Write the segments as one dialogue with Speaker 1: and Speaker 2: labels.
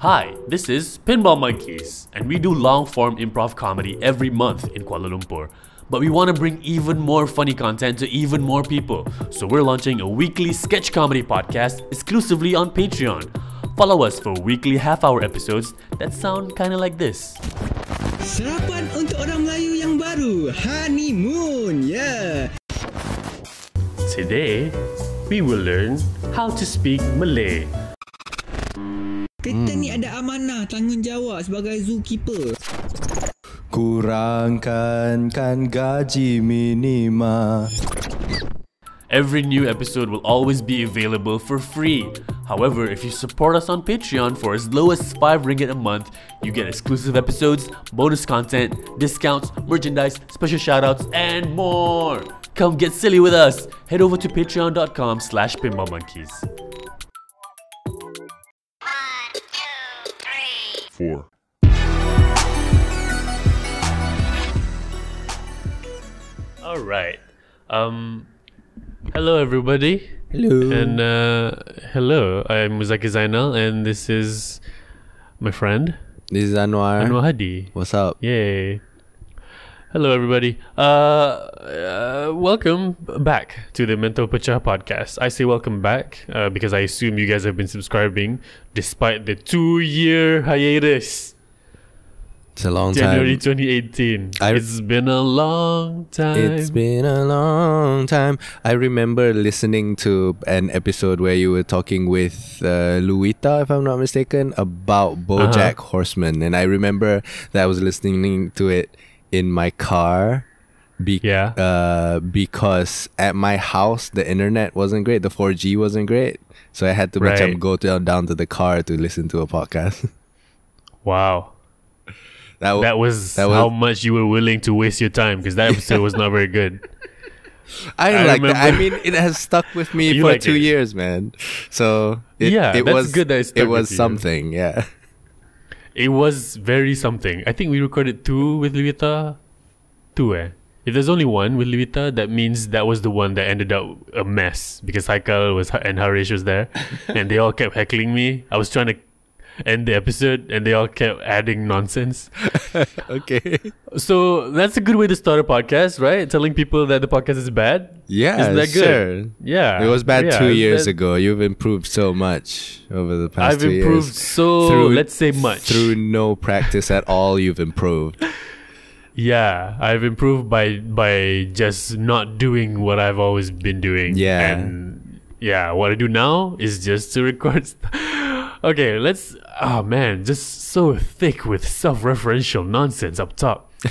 Speaker 1: Hi, this is Pinball Monkeys, and we do long form improv comedy every month in Kuala Lumpur. But we want to bring even more funny content to even more people, so we're launching a weekly sketch comedy podcast exclusively on Patreon. Follow us for weekly half hour episodes that sound kinda like this.
Speaker 2: Sarapan untuk orang Melayu yang baru Honeymoon yeah.
Speaker 1: Today, we will learn how to speak Malay.
Speaker 2: Kita ni hmm. ada amanah Tanggungjawab sebagai zookeeper
Speaker 3: Kurangkan kan gaji minima
Speaker 1: Every new episode will always be available for free. However, if you support us on Patreon for as low as 5 ringgit a month, you get exclusive episodes, bonus content, discounts, merchandise, special shoutouts, and more. Come get silly with us. Head over to patreon.com slash pinballmonkeys.
Speaker 4: Four.
Speaker 1: All right. Um, hello everybody.
Speaker 3: Hello
Speaker 1: And uh, hello, I'm Muzaki Zainal, and this is my friend
Speaker 3: This is Anwar
Speaker 1: Anwar Hadi.
Speaker 3: What's up?
Speaker 1: Yay. Hello, everybody. Uh, uh, welcome back to the Mental Pecah podcast. I say welcome back uh, because I assume you guys have been subscribing despite the two year hiatus.
Speaker 3: It's a long time.
Speaker 1: January 2018.
Speaker 3: I-
Speaker 1: it's been a long time.
Speaker 3: It's been a long time I remember listening to an episode where you were talking with uh, Luita if I'm not mistaken about Bojack
Speaker 1: Uh-huh.
Speaker 3: Horseman and I remember that I was listening to it in my car be-
Speaker 1: Yeah.
Speaker 3: uh, because at my house the internet wasn't great the 4G wasn't great so I had to
Speaker 1: Right.
Speaker 3: go down, down to the car to listen to a podcast
Speaker 1: wow.
Speaker 3: that, wa-
Speaker 1: That was,
Speaker 3: that was-
Speaker 1: how much you were willing to waste your time because that episode was not very good.
Speaker 3: I,
Speaker 1: I
Speaker 3: like that. I mean, it has stuck with me
Speaker 1: You
Speaker 3: for
Speaker 1: liked
Speaker 3: two
Speaker 1: it.
Speaker 3: years, man. So it,
Speaker 1: Yeah,
Speaker 3: it was
Speaker 1: good that it
Speaker 3: was
Speaker 1: with you.
Speaker 3: something. Yeah,
Speaker 1: It was very something. I think we recorded two with Luita. Two, eh? If there's only one with Luita, that means that was the one that ended up a mess because Haikal was and Harish was there, and they all kept heckling me. I was trying to end the episode, and they all kept adding nonsense.
Speaker 3: okay.
Speaker 1: So that's a good way to start a podcast, right? Telling people that the podcast is bad.
Speaker 3: Yeah,
Speaker 1: Isn't that good?
Speaker 3: sure.
Speaker 1: Yeah,
Speaker 3: It was bad
Speaker 1: Yeah,
Speaker 3: two years
Speaker 1: bad.
Speaker 3: ago. You've improved so much over the past
Speaker 1: I've
Speaker 3: two
Speaker 1: improved so.
Speaker 3: Through-
Speaker 1: let's say much.
Speaker 3: Through no practice at all, you've improved.
Speaker 1: Yeah, I've improved by by just not doing what I've always been doing.
Speaker 3: Yeah.
Speaker 1: And yeah, what I do now is just to record. St- okay, let's. Oh man, just so thick with self-referential nonsense up top.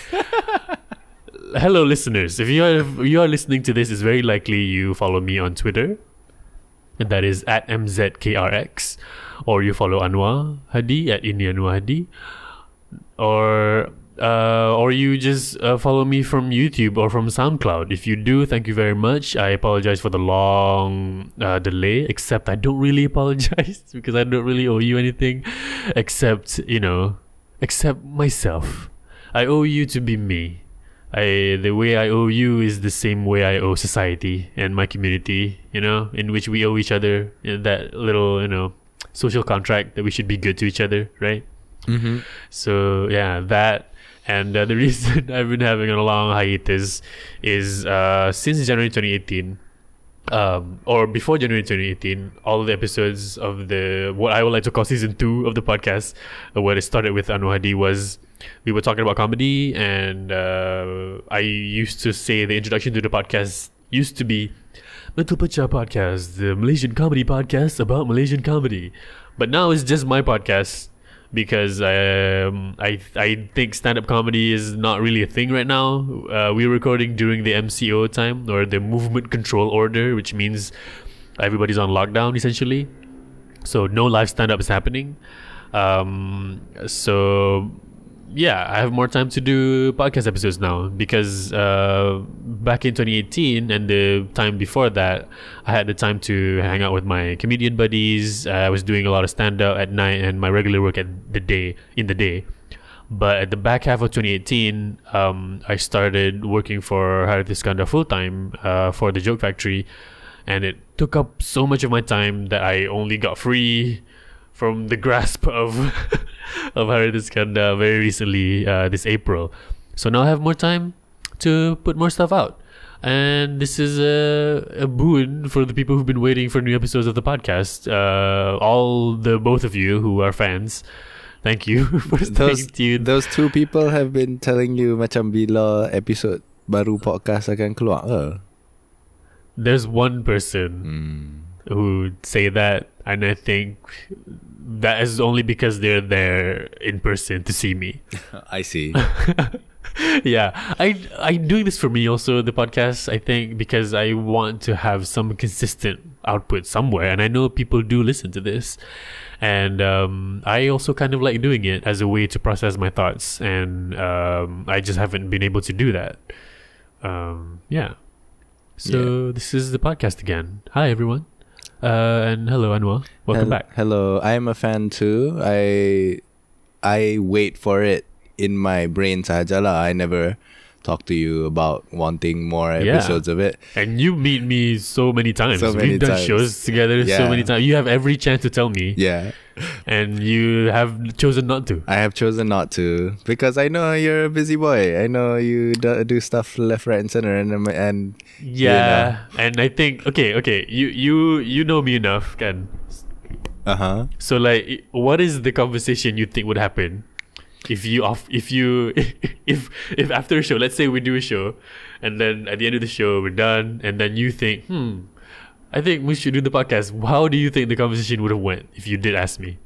Speaker 1: Hello, listeners. If you are if you are listening to this, it's very likely you follow me on Twitter, and that is at mzkrx, or you follow Anwar Hadi at Ini Anwar Hadi, or uh, or you just uh, follow me from YouTube or from SoundCloud. If you do, thank you very much. I apologize for the long uh, delay, except I don't really apologize because I don't really owe you anything, except you know, except myself. I owe you to be me. I the way I owe you is the same way I owe society and my community. You know, in which we owe each other in that little you know social contract that we should be good to each other, right?
Speaker 3: mm-hmm.
Speaker 1: So yeah, that and uh, the reason I've been having a long hiatus is uh, since January 2018, um, or before January 2018, all the episodes of the what I would like to call season two of the podcast, uh, where it started with Anwar Hadi was we were talking about comedy, and uh, I used to say the introduction to the podcast used to be Mental Pecah Podcast, the Malaysian comedy podcast about Malaysian comedy. But now it's just my podcast because um, I I think stand up comedy is not really a thing right now. Uh, we're recording during the MCO time or the Movement Control Order, which means everybody's on lockdown essentially. So no live stand up is happening. Um, so yeah, I have more time to do podcast episodes now because uh, back in 2018 and the time before that, I had the time to hang out with my comedian buddies. I was doing a lot of stand up at night and my regular work at the day in the day. But at the back half of 2018, um, I started working for Harith Iskandar full time uh, for the Joke Factory, and it took up so much of my time that I only got free from the grasp of of Harith Iskandar very recently uh, this April. So now I have more time to put more stuff out. And this is a, a boon for the people who've been waiting for new episodes of the podcast. Uh, all the both of you who are fans, thank you for
Speaker 3: Those
Speaker 1: tuned.
Speaker 3: those two people have been telling you macam bila episode baru podcast akan keluar ke?
Speaker 1: There's one person
Speaker 3: Hmm.
Speaker 1: who say that, and I think that is only because they're there in person to see me.
Speaker 3: I see.
Speaker 1: yeah, I I'm doing this for me also the podcast. I think because I want to have some consistent output somewhere, and I know people do listen to this, and um, I also kind of like doing it as a way to process my thoughts, and um, I just haven't been able to do that. Um, yeah. So this is the podcast again. Hi everyone, uh, and hello Anwar. Welcome
Speaker 3: Hel-
Speaker 1: back.
Speaker 3: Hello, I am a fan too. I I wait for it in my brain saja lah. I never talk to you about wanting more
Speaker 1: Yeah.
Speaker 3: episodes of it.
Speaker 1: And you meet me so many times.
Speaker 3: So many
Speaker 1: We've done
Speaker 3: times.
Speaker 1: shows together so many times. You have every chance to tell me.
Speaker 3: Yeah,
Speaker 1: and you have chosen not to.
Speaker 3: I have chosen not to because I know you're a busy boy. I know you do, do stuff left, right, and center, and and
Speaker 1: Yeah, and I think okay, okay, you you you know me enough, can.
Speaker 3: uh huh.
Speaker 1: So like, what is the conversation you think would happen if you off if you if if after a show, let's say we do a show, and then at the end of the show we're done, and then you think, hmm, I think we should do the podcast. How do you think the conversation would have went if you did ask me?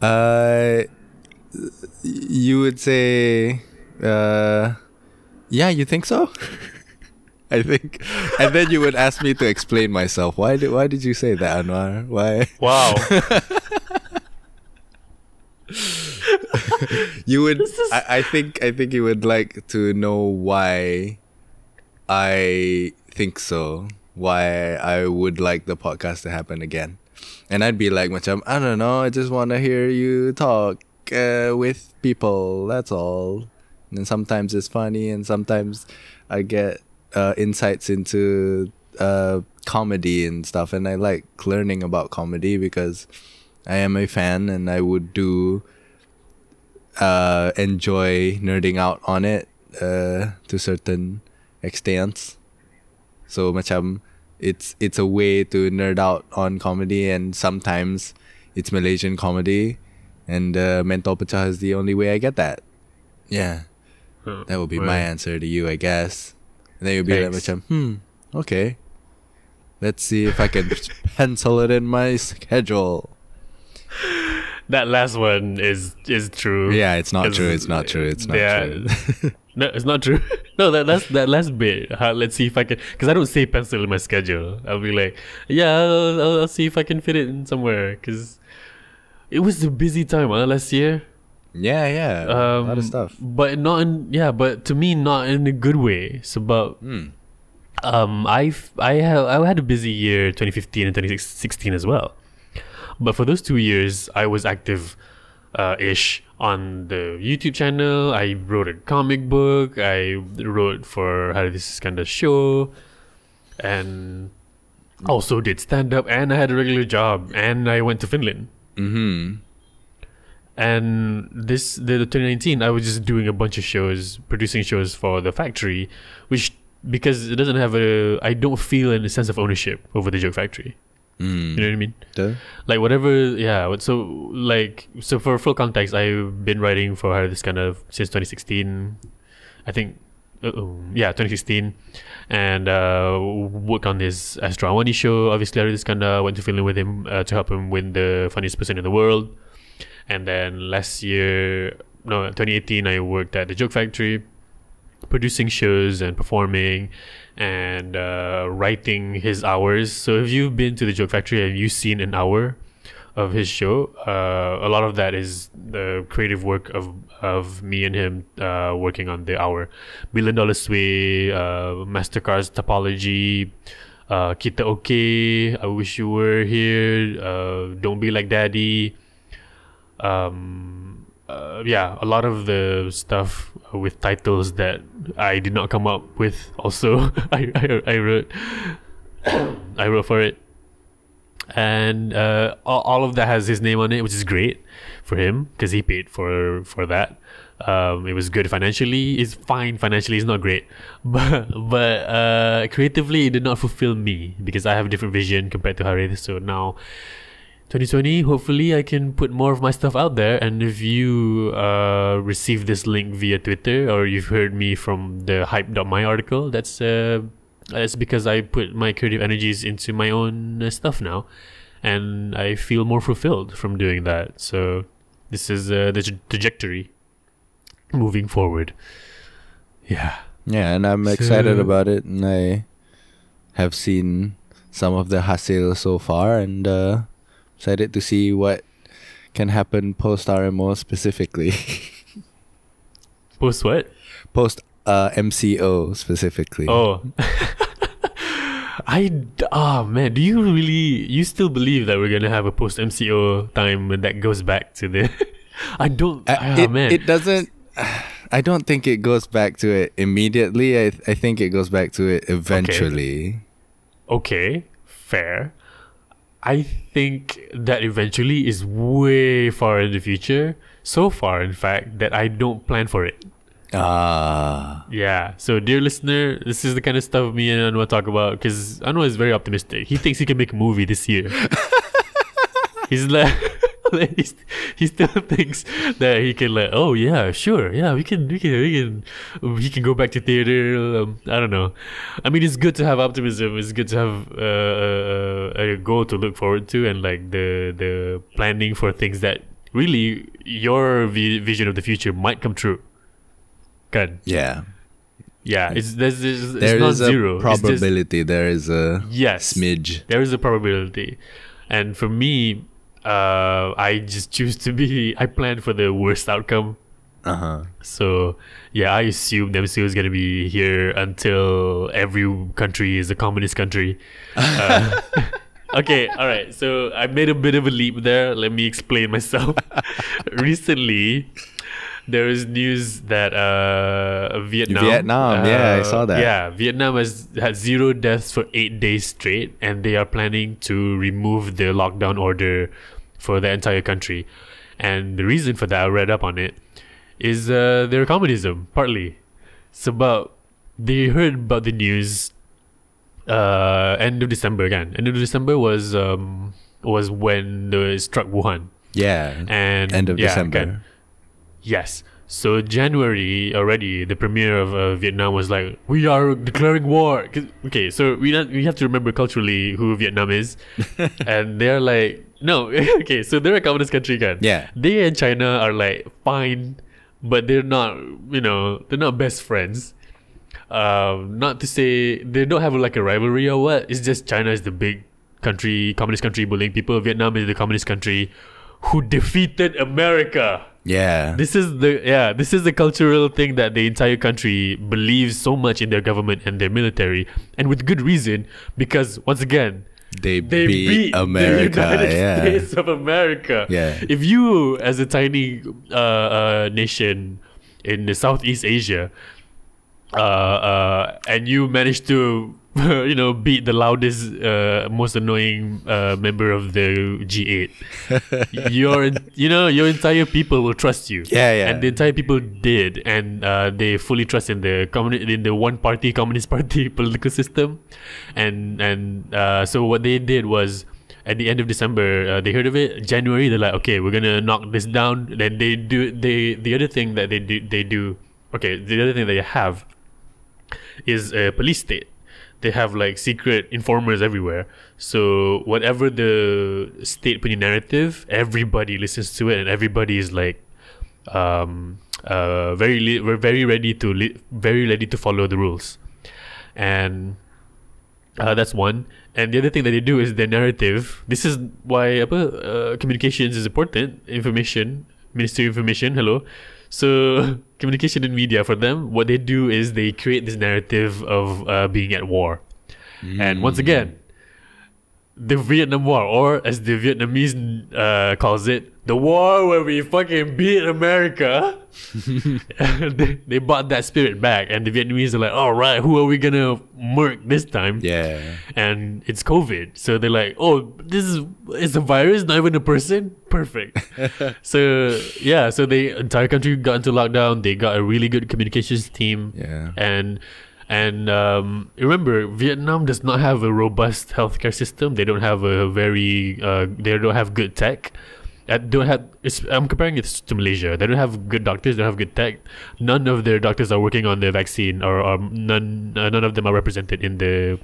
Speaker 3: Uh, you would say, uh, yeah, you think so? I think, and then you would ask me to explain myself. Why did Why did you say that, Anwar? Why
Speaker 1: Wow.
Speaker 3: you would?
Speaker 1: Is-
Speaker 3: I, I think I think you would like to know why I think so. Why I would like the podcast to happen again, and I'd be like, macam I don't know. I just want to hear you talk uh, with people. That's all. And sometimes it's funny, and sometimes I get uh, insights into uh, comedy and stuff. And I like learning about comedy because I am a fan, and I would do uh, enjoy nerding out on it uh, to certain extents. So macam it's it's a way to nerd out on comedy, and sometimes it's Malaysian comedy, and uh, Mental Pecah is the only way I get that. Yeah, that would be my answer to you, I guess. And then you'd be like, macam, hmm, okay. Let's see if I can pencil it in my schedule.
Speaker 1: That last one is is true.
Speaker 3: Yeah, it's not true. It's not true. It's not
Speaker 1: yeah.
Speaker 3: true.
Speaker 1: no, it's not true. no, that that's that last bit. Let's see if I can, because I don't say pencil in my schedule. I'll be like, yeah, I'll, I'll, I'll see if I can fit it in somewhere. Because it was a busy time huh, last year.
Speaker 3: Yeah, yeah.
Speaker 1: Um,
Speaker 3: a lot of stuff.
Speaker 1: but not in yeah, but to me not in a good way. So, but
Speaker 3: Hmm.
Speaker 1: um, I've I have I had a busy year, 2015 and 2016 as well. But for those two years, I was active, uh, ish on the YouTube channel. I wrote a comic book. I wrote for Harith Iskandar show, and also did stand up. And I had a regular job. And I went to Finland.
Speaker 3: Mm-hmm.
Speaker 1: And this the, the 2019, I was just doing a bunch of shows, producing shows for the factory, which because it doesn't have a, I don't feel any sense of ownership over the joke factory.
Speaker 3: Mm.
Speaker 1: You know what I mean?
Speaker 3: Duh.
Speaker 1: Like whatever, yeah. So like, so for full context, I've been writing for Harith Iskandar since 2016. I think, uh, yeah, 2016, and uh, worked on this Astro Awani show. Obviously, I this kind of went to Finland with him uh, to help him win the funniest person in the world. And then last year, no, 2018, I worked at the Joke Factory, producing shows and performing and uh, writing his hours. So if you've been to the Joke Factory and you've seen an hour of his show, uh, a lot of that is the creative work of of me and him uh, working on the hour. Billion Dollar Sway, uh, Mastercard's Topology, uh, Kita Okay, I Wish You Were Here, uh, Don't Be Like Daddy. Um, uh, yeah, a lot of the stuff with titles that I did not come up with. Also, I, I I wrote I wrote for it, and uh, all, all of that has his name on it, which is great for him because he paid for for that. Um, it was good financially. It's fine financially. It's not great, but but uh, creatively, it did not fulfill me because I have a different vision compared to Harith. So now 2020 hopefully i can put more of my stuff out there. And if you uh, receive this link via twitter or you've heard me from the hype.my article that's uh, that's because i put my creative energies into my own uh, stuff now. And i feel more fulfilled from doing that. So this is uh, the trajectory moving forward. Yeah.
Speaker 3: Yeah, and I'm excited
Speaker 1: So-
Speaker 3: about it, and I have seen some of the hasil so far, and uh, excited to see what can happen post RMO specifically,
Speaker 1: post what
Speaker 3: post uh, MCO specifically.
Speaker 1: Oh. I oh man, do you really you still believe that we're gonna have a post MCO time when that goes back to the? I don't.
Speaker 3: Uh,
Speaker 1: ah,
Speaker 3: it,
Speaker 1: man,
Speaker 3: it doesn't. I don't think it goes back to it immediately. I I think it goes back to it eventually.
Speaker 1: okay, fair. I think that eventually is way far in the future. So far, in fact, that I don't plan for it.
Speaker 3: Ah,
Speaker 1: Yeah. So, dear listener, this is the kind of stuff me and Anwar talk about because Anwar is very optimistic. He thinks he can make a movie this year. He's like, he's, he still thinks that he can like, oh yeah, sure, yeah, we can, we can, we can, he can go back to theater. Um, I don't know. I mean, it's good to have optimism. It's good to have uh, a, a goal to look forward to, and like the the planning for things that really your vi- vision of the future might come true. Good.
Speaker 3: yeah.
Speaker 1: Yeah, it's there's, there's it's
Speaker 3: There
Speaker 1: not
Speaker 3: is a
Speaker 1: zero. It's just-
Speaker 3: probability. there is a
Speaker 1: yes,
Speaker 3: smidge.
Speaker 1: there is a probability, and for me, uh, I just choose to be. I plan for the worst outcome.
Speaker 3: Uh huh.
Speaker 1: So yeah, I assume MCO is gonna be here until every country is a communist country. Uh, okay, all right. So I made a bit of a leap there. Let me explain myself. Recently, there is news that uh, Vietnam.
Speaker 3: Vietnam, yeah, I
Speaker 1: uh,
Speaker 3: saw that.
Speaker 1: Yeah, Vietnam has had zero deaths for eight days straight, and they are planning to remove the lockdown order for the entire country. And the reason for that, I read up on it, is uh, their communism partly. It's about they heard about the news uh end of December again. End of December was um was when the struck Wuhan.
Speaker 3: Yeah.
Speaker 1: And
Speaker 3: End of
Speaker 1: yeah,
Speaker 3: December.
Speaker 1: again. Yes. So January already, the premier of uh, Vietnam was like, "We are declaring war." okay, so we not, we have to remember culturally who Vietnam is, and they're like, "No, okay." So they're a communist country, kan?
Speaker 3: Yeah.
Speaker 1: They and China are like fine, but they're not. You know, they're not best friends. Um, not to say they don't have like a rivalry or what. It's just China is the big country, communist country bullying people. Vietnam is the communist country who defeated America.
Speaker 3: Yeah.
Speaker 1: This is the yeah, this is the cultural thing that the entire country believes so much in their government and their military, and with good reason, because once again,
Speaker 3: they,
Speaker 1: they
Speaker 3: beat,
Speaker 1: beat,
Speaker 3: America.
Speaker 1: the United
Speaker 3: yeah.
Speaker 1: States of America.
Speaker 3: Yeah.
Speaker 1: If you, as a tiny uh, uh, nation in the Southeast Asia, uh, uh, and you managed to, you know, beat the loudest, uh, most annoying uh, member of the G8, your, you know, your entire people will trust you.
Speaker 3: Yeah, yeah.
Speaker 1: And the entire people did, and uh, they fully trust in the communi- in the one party communist party political system, and and uh, so what they did was at the end of December uh, they heard of it. January they're like, okay, we're gonna knock this down. Then they do they the other thing that they do they do okay the other thing they have is a police state. They have like secret informers everywhere. So whatever the state punya narrative, everybody listens to it, and everybody is like, um, uh, very we're very ready to li- very ready to follow the rules, and uh, that's one. And the other thing that they do is their narrative. This is why apa, uh, communications is important. Information, Ministry of Information. Hello. So communication and media for them, what they do is they create this narrative of uh, being at war. And once again, the Vietnam War, or as the Vietnamese uh, calls it, the war where we fucking beat America. they, they brought that spirit back, and the Vietnamese are like, all right, who are we gonna murk this time?
Speaker 3: Yeah.
Speaker 1: and it's COVID. So they're like, oh, this is it's a virus, not even a person. Perfect. so yeah, so the entire country got into lockdown. They got a really good communications team.
Speaker 3: Yeah.
Speaker 1: And and um, remember, Vietnam does not have a robust healthcare system. They don't have a very uh, they don't have good tech. Uh, don't have. It's, I'm comparing it to Malaysia. They don't have good doctors. They don't have good tech. None of their doctors are working on the vaccine, or, or none uh, none of them are represented in the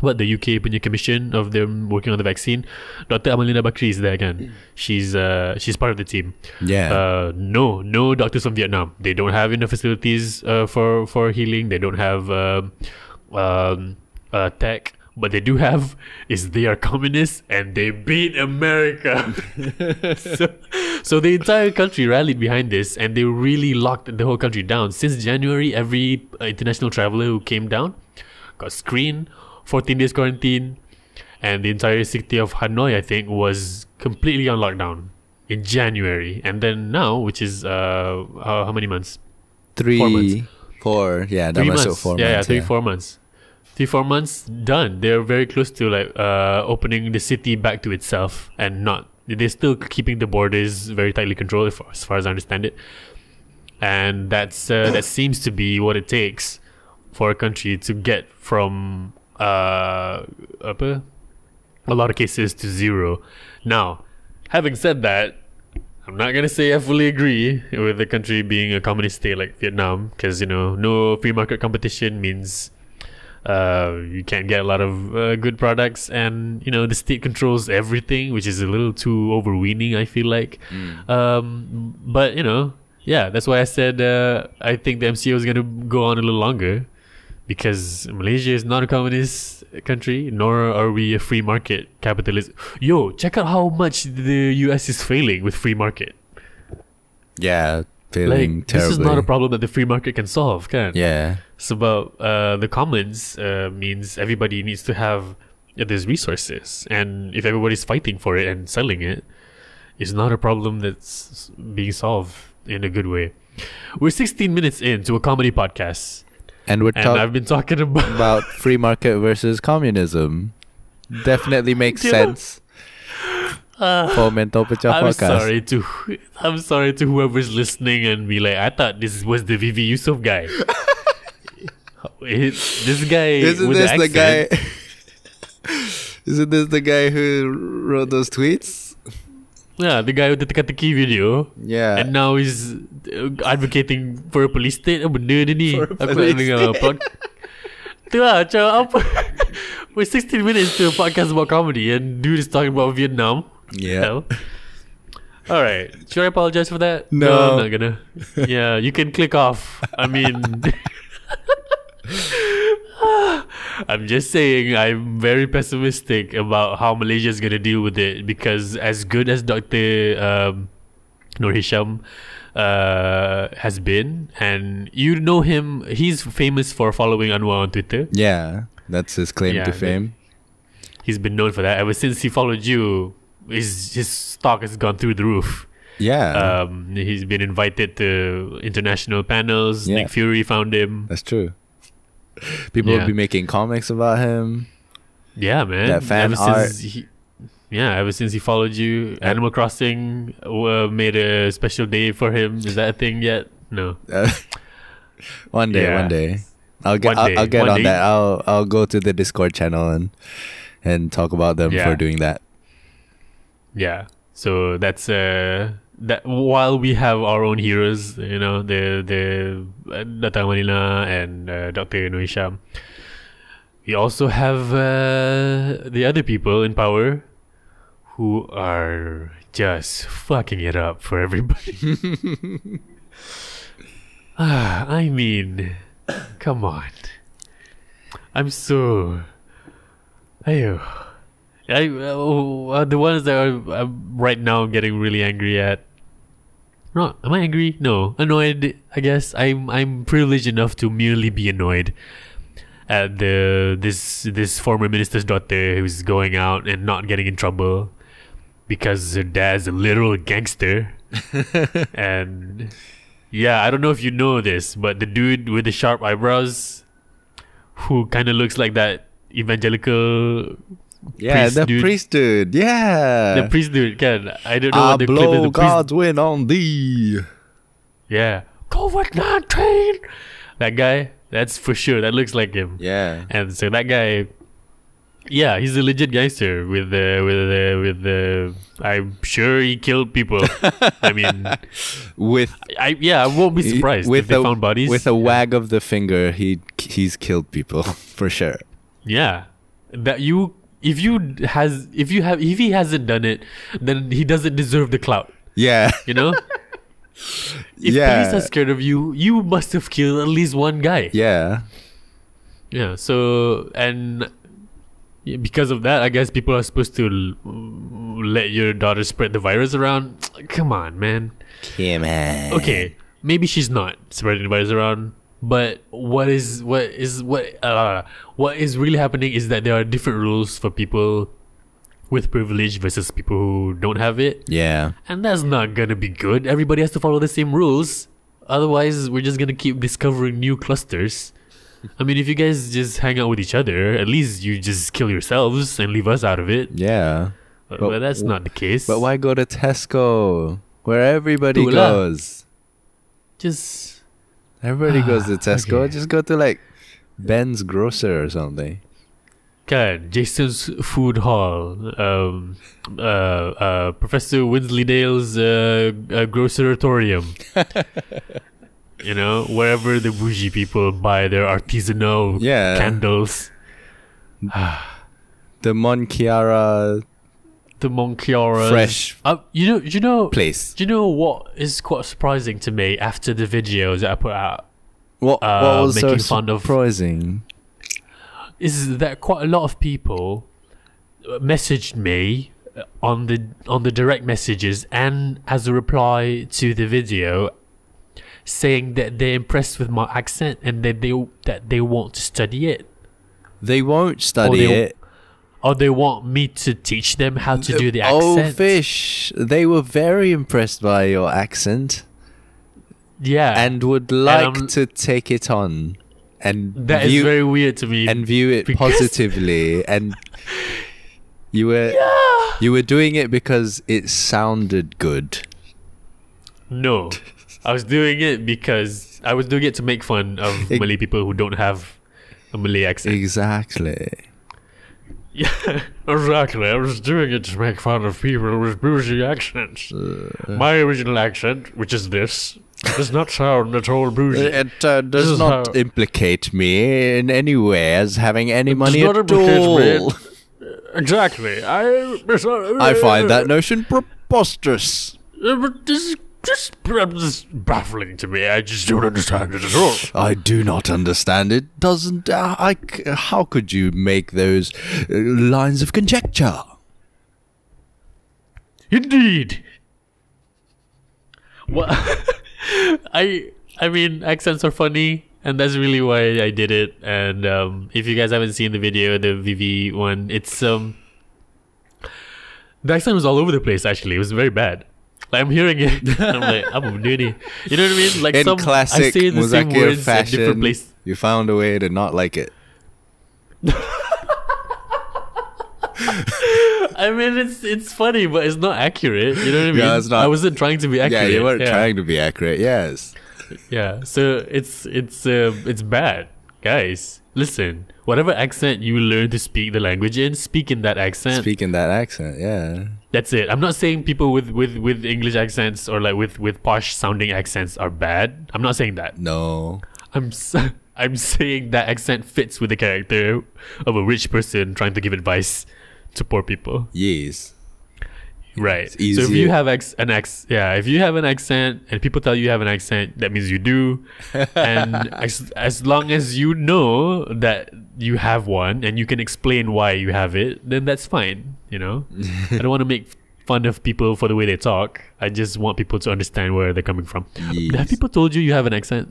Speaker 1: what the UK punya commission of them working on the vaccine. Dr. Amalina Bakri is there again. She's uh she's part of the team.
Speaker 3: Yeah.
Speaker 1: Uh, no, no doctors from Vietnam. They don't have enough facilities uh, for for healing. They don't have um, um, uh, tech. But they do have is they are communists and they beat America. so, so the entire country rallied behind this and they really locked the whole country down. Since January, every uh, international traveler who came down got screened, 14 days quarantine, and the entire city of Hanoi, I think, was completely on lockdown in January. And then now, which is uh, how, how many months?
Speaker 3: Three,
Speaker 1: four months.
Speaker 3: four, yeah, that
Speaker 1: three
Speaker 3: must
Speaker 1: months.
Speaker 3: have four
Speaker 1: yeah,
Speaker 3: months.
Speaker 1: yeah, three, four months. Three, four months done. They're very close to like uh, opening the city back to itself and not. They're still keeping the borders very tightly controlled, if- as far as I understand it. And that's uh, that seems to be what it takes for a country to get from uh, apa, a lot of cases to zero. Now, having said that, I'm not gonna say I fully agree with the country being a communist state like Vietnam, because you know, no free market competition means uh, you can't get a lot of uh, good products, and you know the state controls everything, which is a little too overweening. I feel like, um, but you know, yeah, that's why I said uh, I think the MCO is gonna go on a little longer because Malaysia is not a communist country, nor are we a free market capitalist. Yo, check out how much the US is failing with free market.
Speaker 3: Yeah, failing
Speaker 1: Like
Speaker 3: terribly.
Speaker 1: this is not a problem that the free market can solve, can?
Speaker 3: Yeah.
Speaker 1: It's about uh, the commons uh, means everybody needs to have these resources, and if everybody's fighting for it and selling it, it's not a problem that's being solved in a good way. We're 16 minutes into a comedy podcast,
Speaker 3: And we're
Speaker 1: and
Speaker 3: talking
Speaker 1: I've been talking about
Speaker 3: about free market versus communism. Definitely makes
Speaker 1: sense. know-
Speaker 3: sense for Mental Pecah
Speaker 1: I'm
Speaker 3: podcast.
Speaker 1: sorry to I'm sorry to whoever's listening and be like, I thought this was the Vivy Yusof guy. It- this guy
Speaker 3: Isn't this
Speaker 1: the,
Speaker 3: the guy? Isn't this the guy who wrote those tweets?
Speaker 1: Yeah, the guy with the teka-teki video.
Speaker 3: Yeah.
Speaker 1: And now he's uh, advocating for a police state. Apa benda dia ni?
Speaker 3: For a
Speaker 1: Aku nak
Speaker 3: police
Speaker 1: dengar pod- Tu lah macam apa We're 16 minutes to a podcast about comedy And dude is talking about Vietnam
Speaker 3: yeah.
Speaker 1: Hell. Alright Should I apologize for that?
Speaker 3: No.
Speaker 1: I'm not gonna Yeah, you can click off I mean I'm just saying I'm very pessimistic about how Malaysia is gonna deal with it because as good as Dr. Um, Noor Hisham uh, has been, and you know him, he's famous for following Anwar on Twitter.
Speaker 3: Yeah. That's his claim
Speaker 1: Yeah,
Speaker 3: to fame.
Speaker 1: He's been known for that ever since he followed you. His his stock has gone through the roof.
Speaker 3: Yeah.
Speaker 1: Um, he's been invited to international panels.
Speaker 3: Yeah.
Speaker 1: Nick Fury found him.
Speaker 3: That's true. People
Speaker 1: Yeah.
Speaker 3: will be making comics about him.
Speaker 1: Yeah, man.
Speaker 3: That fan
Speaker 1: ever
Speaker 3: art.
Speaker 1: Since he, yeah, ever since he followed you, Animal Crossing uh, made a special day for him. Is that a thing yet? No.
Speaker 3: One day,
Speaker 1: Yeah.
Speaker 3: one day. I'll get I'll, I'll get
Speaker 1: one
Speaker 3: on
Speaker 1: day.
Speaker 3: that. I'll I'll go to the Discord channel and and talk about them for doing that.
Speaker 1: Yeah. So that's uh that while we have our own heroes, you know, the the uh, Datang Manila and uh, Dr. Noor Hisham, we also have uh, the other people in power who are just fucking it up for everybody. ah, I mean, come on. I'm so. Ayo. I uh, uh, the ones that are, I'm right now getting really angry at. No, am I angry? No, annoyed. I guess I'm I'm privileged enough to merely be annoyed at the this this former minister's daughter who's going out and not getting in trouble. because her dad's a literal gangster. and yeah, I don't know if you know this, but the dude with the sharp eyebrows, who kind of looks like that evangelical
Speaker 3: Yeah,
Speaker 1: priest
Speaker 3: the
Speaker 1: dude.
Speaker 3: priest dude. Yeah.
Speaker 1: the priest dude, can I don't know
Speaker 3: I
Speaker 1: what the clip is.
Speaker 3: blow
Speaker 1: The priest,
Speaker 3: God's wind on thee.
Speaker 1: yeah, COVID nineteen. That guy, that's for sure. That looks like him.
Speaker 3: Yeah.
Speaker 1: And so that guy, yeah, he's a legit gangster with the with the with the. I'm sure he killed people. I mean,
Speaker 3: With
Speaker 1: I yeah, I won't be surprised
Speaker 3: with
Speaker 1: if they
Speaker 3: a,
Speaker 1: found bodies.
Speaker 3: With a wag of the finger, he he's killed people for sure.
Speaker 1: yeah, that you if you has if you have if he hasn't done it, then he doesn't deserve the clout.
Speaker 3: Yeah.
Speaker 1: You know. if
Speaker 3: Yeah.
Speaker 1: police are scared of you, you must have killed at least one guy.
Speaker 3: Yeah.
Speaker 1: Yeah. So and because of that, I guess people are supposed to l- let your daughter spread the virus around. Come on, man.
Speaker 3: Come on.
Speaker 1: Okay, maybe she's not spreading the virus around, but what is what is what uh, what is really happening is that there are different rules for people with privilege versus people who don't have it,
Speaker 3: Yeah.
Speaker 1: and that's not gonna be good. Everybody has to follow the same rules. Otherwise, we're just gonna keep discovering new clusters. I mean, if you guys just hang out with each other, at least you just kill yourselves and leave us out of it.
Speaker 3: Yeah.
Speaker 1: But,
Speaker 3: But
Speaker 1: but that's not the case.
Speaker 3: But why go to Tesco where everybody goes?
Speaker 1: Just
Speaker 3: Everybody goes to Tesco.
Speaker 1: Okay.
Speaker 3: Just go to like Ben's grocer or something.
Speaker 1: Kan, Jason's Food Hall, um, uh, uh, Professor Winsleydale's uh, uh, Groceratorium. you know, wherever the bougie people buy their artisanal
Speaker 3: Yeah.
Speaker 1: candles.
Speaker 3: The Mont Kiara
Speaker 1: The Mont Kiara.
Speaker 3: fresh
Speaker 1: Uh, you know, you know,
Speaker 3: place.
Speaker 1: do you know what is quite surprising to me after the videos that I put out?
Speaker 3: What,
Speaker 1: uh,
Speaker 3: what was so
Speaker 1: making fun of-
Speaker 3: surprising?
Speaker 1: is that quite a lot of people messaged me on the on the direct messages and as a reply to the video saying that they're impressed with my accent and that they that they want to study it
Speaker 3: They won't study
Speaker 1: they-
Speaker 3: it.
Speaker 1: Or they want me to teach them how to do the
Speaker 3: oh,
Speaker 1: accent.
Speaker 3: Oh, fish! They were very impressed by your accent
Speaker 1: Yeah,
Speaker 3: and would like
Speaker 1: I'm-
Speaker 3: to take it on and
Speaker 1: that is
Speaker 3: view
Speaker 1: very weird to me.
Speaker 3: and view it positively. And you were you were doing it because it sounded good.
Speaker 1: no, I was doing it because I was doing it to make fun of
Speaker 3: Ex-
Speaker 1: Malay people who don't have a Malay accent.
Speaker 3: Exactly.
Speaker 1: Yeah, exactly. I was doing it to make fun of people with bougie accents.
Speaker 3: Uh,
Speaker 1: My original accent, which is this, does not sound at all bougie.
Speaker 3: It uh, does
Speaker 1: is
Speaker 3: not implicate me in any way as having any money at all.
Speaker 1: exactly. I.
Speaker 3: I find that notion preposterous.
Speaker 1: Uh, but This is just, just baffling to me. I just don't understand it at all.
Speaker 3: I do not understand it. Doesn't uh, I? How could you make those uh, lines of conjecture?
Speaker 1: Indeed. What? I I mean accents are funny, and that's really why I did it. And um, if you guys haven't seen the video, the VV one, it's um the accent was all over the place. Actually, it was very bad. Like I'm hearing it, I'm like I'm doing You know what I mean? Like
Speaker 3: In
Speaker 1: some I
Speaker 3: classic
Speaker 1: say the same words at different
Speaker 3: fashion,
Speaker 1: places.
Speaker 3: you found a way to not like it.
Speaker 1: I mean, it's it's funny, but it's not accurate. You know what I mean?
Speaker 3: Yeah, it's not-
Speaker 1: I wasn't trying to be accurate.
Speaker 3: Yeah, you weren't
Speaker 1: Yeah.
Speaker 3: trying to be accurate. Yes.
Speaker 1: Yeah, so it's it's uh, it's bad, guys. Listen, whatever accent you learn to speak the language in, speak in that accent.
Speaker 3: Speaking that accent, yeah.
Speaker 1: That's it. I'm not saying people with with with English accents or like with with posh sounding accents are bad. I'm not saying that.
Speaker 3: No.
Speaker 1: I'm s- I'm saying that accent fits with the character of a rich person trying to give advice to poor people.
Speaker 3: Yes.
Speaker 1: Right. So if you have ex- an ex, yeah, if you have an accent and people tell you you have an accent, that means you do. and as, as long as you know that you have one and you can explain why you have it, then that's fine. You know, I don't want to make fun of people for the way they talk. I just want people to understand where they're coming from. Have people told you you have an accent?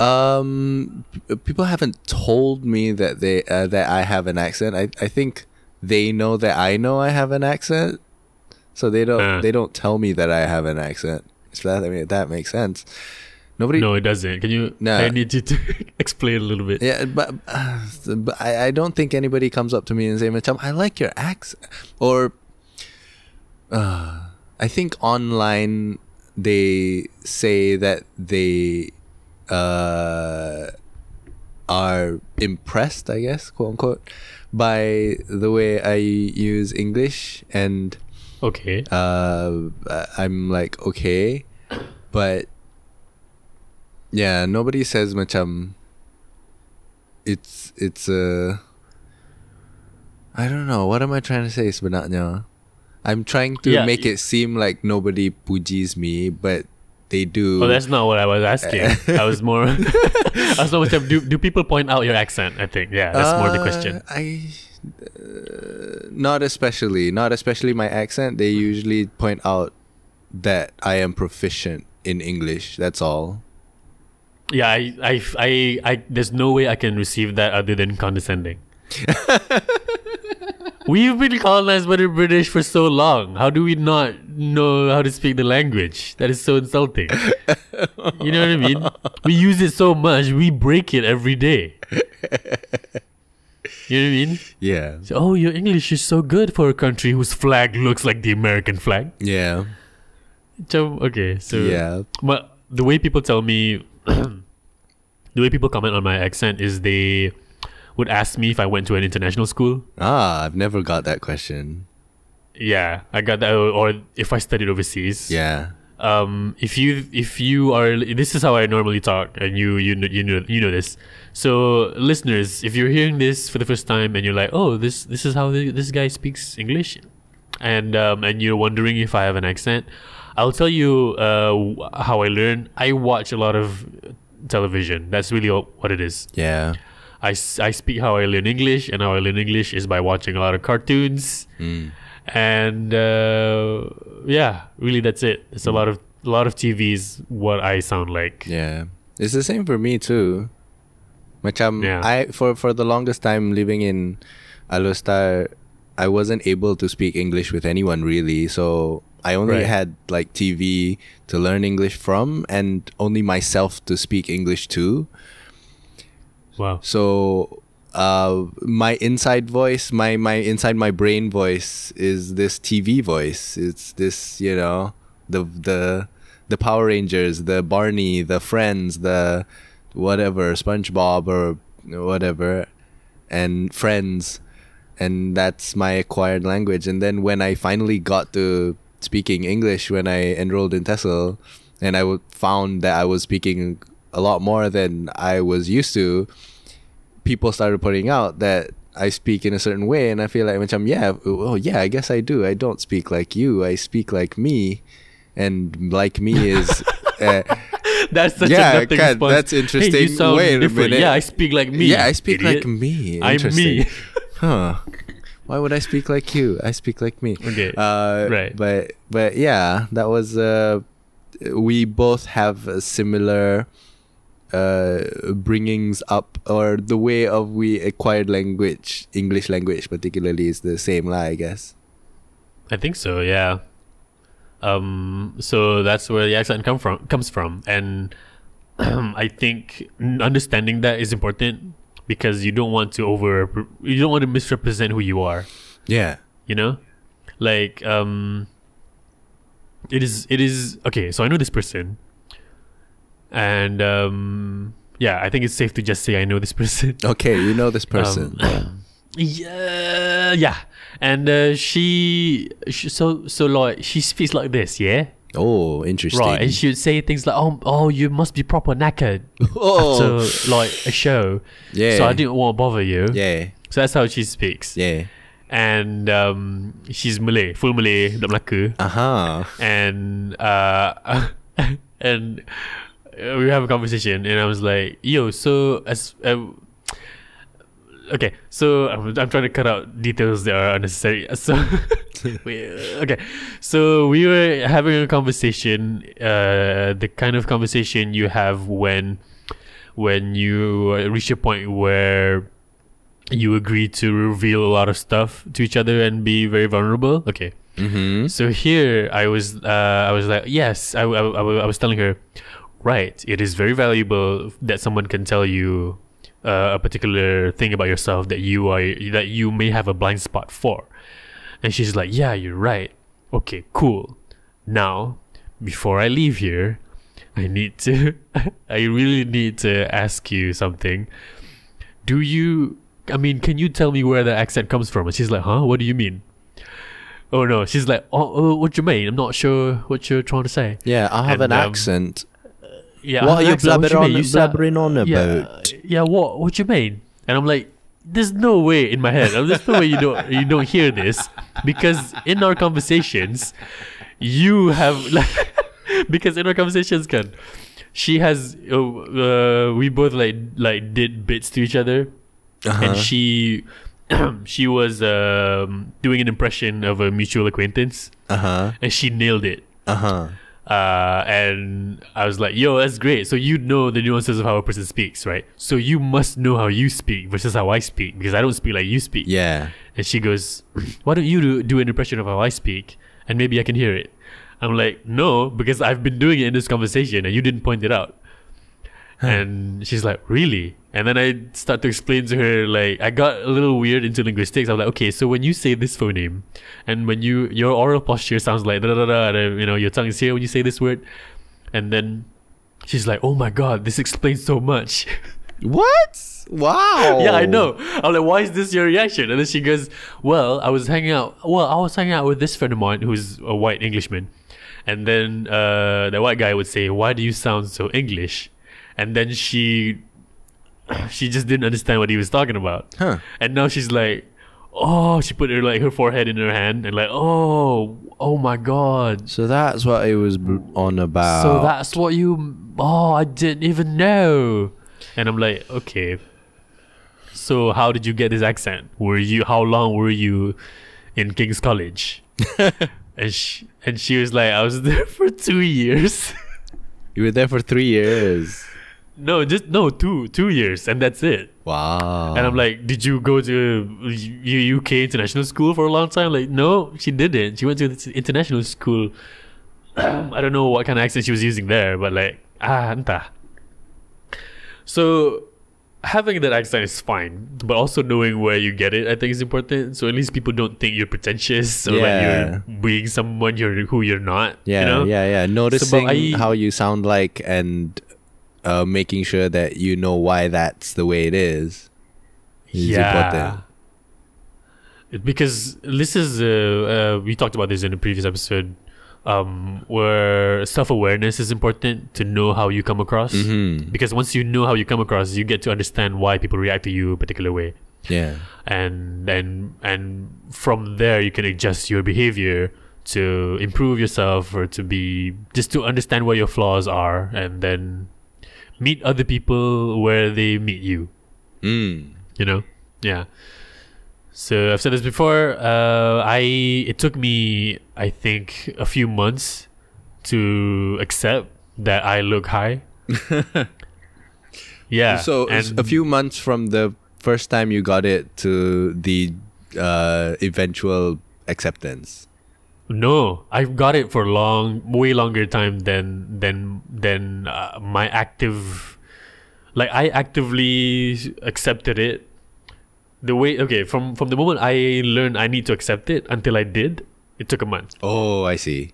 Speaker 3: Um, people haven't told me that they uh, that I have an accent. I I think they know that I know I have an accent. So they don't
Speaker 1: Uh.
Speaker 3: they don't tell me that I have an accent. So that I mean that makes sense. Nobody.
Speaker 1: No, it doesn't. Can you?
Speaker 3: No.
Speaker 1: I need you to explain a little bit.
Speaker 3: Yeah, but, uh, but I, I don't think anybody comes up to me and say, "Macham, I like your accent," or uh, I think online they say that they uh, are impressed, I guess, quote unquote, by the way I use English, and
Speaker 1: Okay.
Speaker 3: uh, I'm like, okay, but yeah, nobody says macam it's it's a I don't know what am I trying to say sebenarnya. I'm trying to
Speaker 1: Yeah,
Speaker 3: make it seem like nobody pujis me, but they do.
Speaker 1: Oh, that's not what I was asking. I was more. I was more. Do do people point out your accent? I think. Yeah, that's more the question.
Speaker 3: Uh, I uh, not especially, not especially my accent. They usually point out that I am proficient in English. That's all.
Speaker 1: Yeah, I, I, I, I, there's no way I can receive that other than condescending. We've been colonized by the British for so long. How do we not know how to speak the language? That is so insulting. You know what I mean? We use it so much, we break it every day. You know what I mean?
Speaker 3: Yeah,
Speaker 1: So, oh, your English is so good for a country whose flag looks like the American flag.
Speaker 3: yeah,
Speaker 1: So, okay, so
Speaker 3: yeah.
Speaker 1: but the way people tell me, the way people comment on my accent is they would ask me if I went to an international school.
Speaker 3: Ah, I've never got that question.
Speaker 1: Yeah, I got that. Or, or if I studied overseas.
Speaker 3: Yeah,
Speaker 1: Um, if you if you are this is how I normally talk, and you you know, you know you know this. So listeners, if you're hearing this for the first time and you're like, oh, this this is how the, this guy speaks English, and um, and you're wondering if I have an accent, I'll tell you uh, how I learn. I watch a lot of television. That's really all, what it is.
Speaker 3: yeah.
Speaker 1: I, I speak how I learn English, and how I learn English is by watching a lot of cartoons,
Speaker 3: Mm.
Speaker 1: And uh, yeah, really that's it. It's a lot of a lot of TVs. What I sound like.
Speaker 3: Yeah, it's the same for me too. Macam
Speaker 1: Yeah.
Speaker 3: I for for the longest time living in Alor Star, I wasn't able to speak English with anyone really. So I only
Speaker 1: Right.
Speaker 3: had like TV to learn English from, and only myself to speak English to.
Speaker 1: Wow.
Speaker 3: So uh, my inside voice, my my inside my brain voice is this TV voice. It's this, you know, the the the Power Rangers, the Barney, the Friends, the whatever, SpongeBob or whatever, and Friends, and that's my acquired language. And then when I finally got to speaking English when I enrolled in TESOL, and I found that I was speaking a lot more than I was used to, people started pointing out that I speak in a certain way, and I feel like, macam, yeah, oh yeah, I guess I do. I don't speak like you. I speak like me, and like me is. Uh,
Speaker 1: That's such
Speaker 3: Yeah,
Speaker 1: a
Speaker 3: God,
Speaker 1: response.
Speaker 3: that's
Speaker 1: Hey,
Speaker 3: interesting.
Speaker 1: you sound
Speaker 3: Wait a
Speaker 1: different.
Speaker 3: minute.
Speaker 1: Yeah, I speak like me.
Speaker 3: yeah, I speak like me.
Speaker 1: I'm me.
Speaker 3: huh? Why would I speak like you? I speak like me.
Speaker 1: Okay,
Speaker 3: Uh,
Speaker 1: right.
Speaker 3: But but yeah, that was. Uh, we both have a similar uh, bringings up, or the way of we acquired language, English language particularly, is the same lah. I guess.
Speaker 1: I think so. Yeah. Um. So that's where the accent come from comes from, and I think understanding that is important because you don't want to over you don't want to misrepresent who you are.
Speaker 3: Yeah.
Speaker 1: You know, like um. It is. It is okay. So I know this person, and um. Yeah, I think it's safe to just say I know this person.
Speaker 3: Okay, you know this person.
Speaker 1: Um, yeah, yeah, and uh, she, she, so so like she speaks like this, yeah,
Speaker 3: oh, interesting.
Speaker 1: right, and she would say things like, "Oh, oh, you must be proper knackered
Speaker 3: oh,
Speaker 1: after like a show."
Speaker 3: yeah.
Speaker 1: So I didn't want to bother you.
Speaker 3: Yeah.
Speaker 1: So that's how she speaks,
Speaker 3: Yeah.
Speaker 1: and um, she's Malay, full Malay, Melaka,
Speaker 3: Uh huh.
Speaker 1: and uh, and we have a conversation, and I was like, "Yo, so as." Uh, Okay, so I'm, I'm trying to cut out details that are unnecessary. So, we, okay, so we were having a conversation, uh, the kind of conversation you have when, when you uh, reach a point where you agree to reveal a lot of stuff to each other and be very vulnerable. Okay,
Speaker 3: Mm-hmm.
Speaker 1: So here I was uh, I was like yes I, I, I, I was telling her right. It is very valuable that someone can tell you uh, a particular thing about yourself that you are that you may have a blind spot for. And she's like yeah you're right. Okay cool. Now before I leave here I need to I really need to ask you something. Do you I mean can you tell me where the accent comes from? And she's like huh? What do you mean? Oh no, she's like, oh, oh, what do you mean? I'm not sure what you're trying to say.
Speaker 3: Yeah, I have
Speaker 1: And,
Speaker 3: an
Speaker 1: um,
Speaker 3: accent.
Speaker 1: Yeah,
Speaker 3: What are you
Speaker 1: her, "What
Speaker 3: blabbering on-
Speaker 1: You
Speaker 3: blabbering on about?"
Speaker 1: Yeah, what? What you mean? And I'm like, there's no way in my head. There's no way you don't you don't hear this because in our conversations, you have like because in our conversations, can she has uh, uh, we both like like did bits to each other
Speaker 3: Uh-huh.
Speaker 1: and she she was um, doing an impression of a mutual acquaintance
Speaker 3: Uh huh.
Speaker 1: and she nailed it
Speaker 3: Uh huh.
Speaker 1: Uh, and I was like, "Yo, that's great." So you know the nuances of how a person speaks, right? So you must know how you speak versus how I speak because I don't speak like you speak.
Speaker 3: Yeah.
Speaker 1: And she goes, "Why don't you do, do an impression of how I speak, and maybe I can hear it?" I'm like, "No, because I've been doing it in this conversation, and you didn't point it out." And she's like, "Really?" And then I start to explain to her like I got a little weird into linguistics. I'm like, okay, so when you say this phoneme, and when you your oral posture sounds like da da da da, you know, your tongue is here when you say this word, and then she's like, oh my god, this explains so much.
Speaker 3: What? Wow.
Speaker 1: yeah, I know. I'm like, why is this your reaction? And then she goes, well, I was hanging out. Well, I was hanging out with this friend of mine who's a white Englishman, and then uh, the white guy would say, why do you sound so English? And then she she just didn't understand what he was talking about.
Speaker 3: Huh.
Speaker 1: And now she's like, oh, she put her like her forehead in her hand and like, oh, oh my god.
Speaker 3: So that's what it was on about.
Speaker 1: So that's what you. Oh, I didn't even know. And I'm like, okay. So how did you get this accent? Were you? How long were you in King's College? and she and she was like, I was there for two years.
Speaker 3: you were there for three years.
Speaker 1: No, just no two two years, and that's it.
Speaker 3: Wow.
Speaker 1: And I'm like, did you go to U- UK international school for a long time? Like, no, she didn't. She went to international school. I don't know what kind of accent she was using there, but like, ah, entah. So having that accent is fine, but also knowing where you get it, I think is important. So at least people don't think you're pretentious or
Speaker 3: Yeah.
Speaker 1: like you're being someone you're who you're not.
Speaker 3: yeah,
Speaker 1: you know?
Speaker 3: yeah, yeah. Noticing
Speaker 1: I-
Speaker 3: how you sound like and uh, making sure that you know why that's the way it is. is important.
Speaker 1: Because this is uh, uh, we talked about this in a previous episode, um, where self awareness is important to know how you come across.
Speaker 3: Mm-hmm.
Speaker 1: Because once you know how you come across, you get to understand why people react to you a particular way,
Speaker 3: Yeah.
Speaker 1: and and and from there you can adjust your behavior to improve yourself or to be just to understand where your flaws are, and then meet other people where they meet you
Speaker 3: Mm.
Speaker 1: you know yeah so i've said this before uh i it took me i think a few months to accept that i look high yeah
Speaker 3: So a few months from the first time you got it to the uh, eventual acceptance.
Speaker 1: No i've got it for long way longer time than than than uh, my active like i actively accepted it the way okay from from the moment i learned i need to accept it until i did it took a month
Speaker 3: Oh, I see.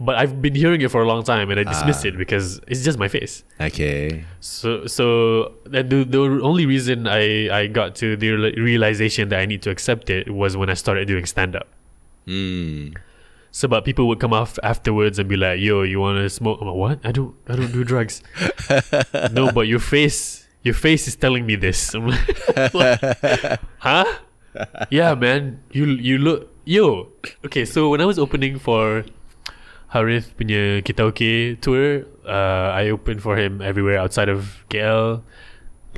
Speaker 1: but I've been hearing it for a long time and I dismissed
Speaker 3: Ah.
Speaker 1: it because it's just my face.
Speaker 3: Okay.
Speaker 1: So so that the the only reason I I got to the realization that I need to accept it was when I started doing stand up.
Speaker 3: Mm.
Speaker 1: So but people would come off afterwards and be like, "Yo, you want to smoke?" I'm like, "What? I don't I don't do drugs." no, but your face your face is telling me this. I'm like, "Huh?" yeah, man. You you look yo. Okay, so when I was opening for Harith punya Kita Okay tour, uh, I opened for him everywhere outside of KL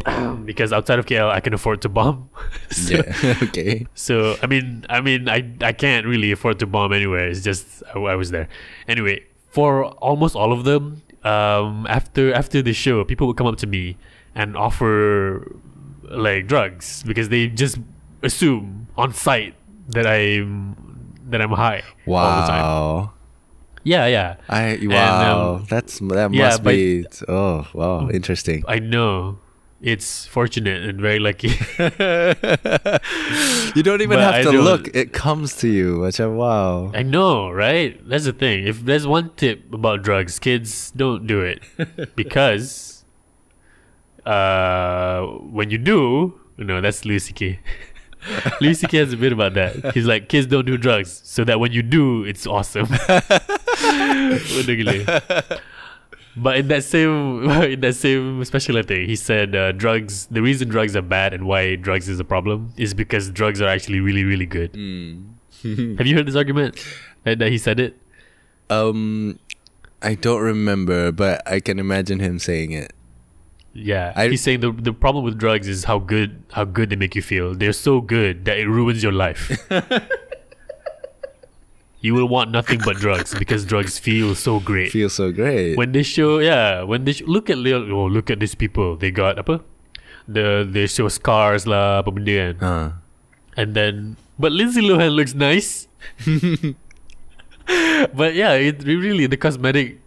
Speaker 1: because outside of KL I can afford to bomb. so,
Speaker 3: Yeah. okay.
Speaker 1: so I mean, I mean, I I can't really afford to bomb anywhere. It's just I, I was there. Anyway, for almost all of them, um, after after the show, people would come up to me and offer like drugs because they just assume on sight that I'm that I'm high all the time.
Speaker 3: Wow.
Speaker 1: Yeah, yeah.
Speaker 3: I
Speaker 1: um,
Speaker 3: wow. That's that
Speaker 1: yeah,
Speaker 3: must
Speaker 1: but-
Speaker 3: be. Oh wow, interesting.
Speaker 1: I know. It's fortunate and very lucky.
Speaker 3: you don't even
Speaker 1: But
Speaker 3: have
Speaker 1: I
Speaker 3: to look; it comes to you. Macam wow.
Speaker 1: I know, right? That's the thing. If there's one tip about drugs, kids don't do it because uh, when you do, no, that's Louis C.K. Louis C.K. has a bit about that. He's like, kids don't do drugs, so that when you do, it's awesome. But in that same in that same specialty, he said uh, drugs. The reason drugs are bad and why drugs is a problem is because drugs are actually really really good. Have you heard this argument that, that he said it?
Speaker 3: Um, I don't remember, but I can imagine him saying it.
Speaker 1: Yeah,
Speaker 3: I-
Speaker 1: he's saying the the problem with drugs is how good how good they make you feel. They're so good that it ruins your life. you will want nothing but drugs because drugs feel so great.
Speaker 3: Feel so great.
Speaker 1: when they show, yeah, when they sh- look at little, oh look at these people, they got apa? The they show scars lah, apa benda kan.
Speaker 3: Huh.
Speaker 1: And then, but Lindsay Lohan looks nice. but yeah, it really the cosmetic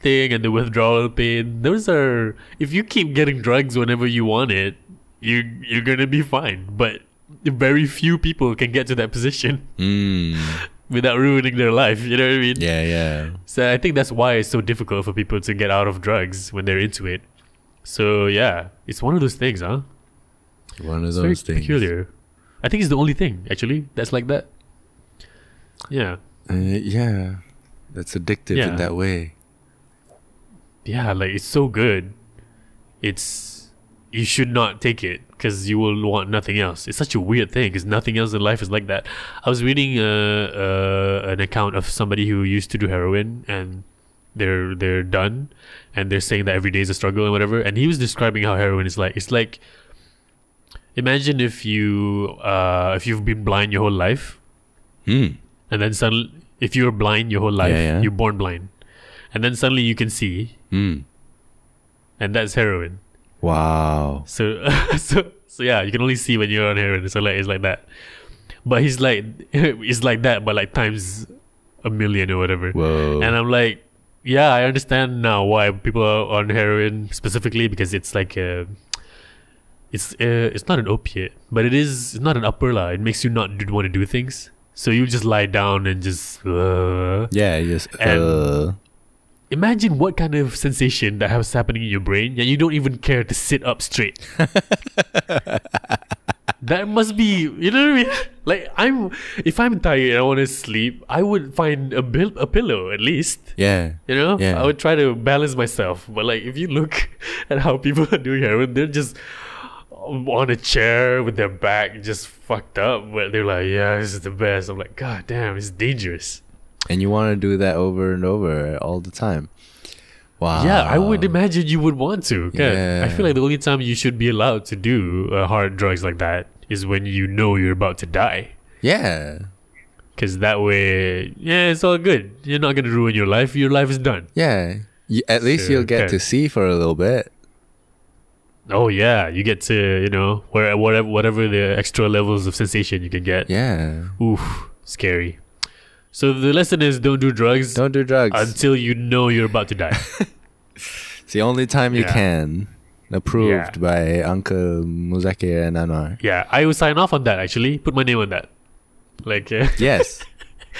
Speaker 1: thing and the withdrawal pain. Those are if you keep getting drugs whenever you want it, you you're gonna be fine. But very few people can get to that position
Speaker 3: Mm.
Speaker 1: Without ruining their life. You know what I mean?
Speaker 3: Yeah, yeah.
Speaker 1: So I think that's why it's so difficult for people to get out of drugs when they're into it. So yeah, it's one of those things, huh?
Speaker 3: One of
Speaker 1: It's
Speaker 3: those
Speaker 1: very
Speaker 3: things.
Speaker 1: peculiar. I think it's the only thing actually that's like that. Yeah.
Speaker 3: Uh, yeah, that's addictive
Speaker 1: Yeah.
Speaker 3: in that way.
Speaker 1: yeah, like it's so good. It's you should not take it because you will want nothing else. It's such a weird thing because nothing else in life is like that. I was reading uh, uh, an account of somebody who used to do heroin and they're they're done and they're saying that every day is a struggle and whatever. And he was describing how heroin is like. It's like imagine if you uh, if you've been blind your whole life
Speaker 3: Hmm.
Speaker 1: and then suddenly if you were blind your whole life,
Speaker 3: Yeah, yeah.
Speaker 1: you're born blind, and then suddenly you can see
Speaker 3: Hmm.
Speaker 1: and that's heroin.
Speaker 3: Wow.
Speaker 1: So, so, so yeah, you can only see when you're on heroin. So like, it's like that. But he's like, it's like that, but like times a million or whatever.
Speaker 3: Whoa.
Speaker 1: And I'm like, yeah, I understand now why people are on heroin specifically because it's like a, it's uh, it's not an opiate, but it is. It's not an upper lah. It makes you not do, want to do things. So you just lie down and just. Uh,
Speaker 3: yeah, just
Speaker 1: And-
Speaker 3: uh,
Speaker 1: imagine what kind of sensation that has happening in your brain and you don't even care to sit up straight. That must be you know what i mean? Like i'm if i'm tired and i want to sleep i would find a, bil- a pillow at least.
Speaker 3: Yeah.
Speaker 1: you know?
Speaker 3: Yeah.
Speaker 1: i would try to balance myself. But like if you look at how people are doing heroin they're just on a chair with their back just fucked up but they're like yeah this is the best. I'm like god damn it's dangerous
Speaker 3: And you want to do that over and over all the time. Wow.
Speaker 1: Yeah, I would imagine you would want to. kan? I feel like the only time you should be allowed to do uh, hard drugs like that is when you know you're about to die.
Speaker 3: Yeah.
Speaker 1: Because that way, yeah, it's all good. You're not going to ruin your life. Your life is done.
Speaker 3: Yeah. You, at least
Speaker 1: Sure,
Speaker 3: you'll get
Speaker 1: okay.
Speaker 3: to see for a little bit.
Speaker 1: Oh, yeah. You get to, you know, where, whatever, whatever the extra levels of sensation you can get.
Speaker 3: Yeah.
Speaker 1: Oof, scary. So the lesson is don't do drugs
Speaker 3: Don't do drugs.
Speaker 1: until you know you're about to die.
Speaker 3: it's the only time you
Speaker 1: Yeah.
Speaker 3: can. Approved
Speaker 1: Yeah.
Speaker 3: by Uncle Muzakir and Anwar.
Speaker 1: yeah, I will sign off on that actually. Put my name on that. Like, uh,
Speaker 3: Yes.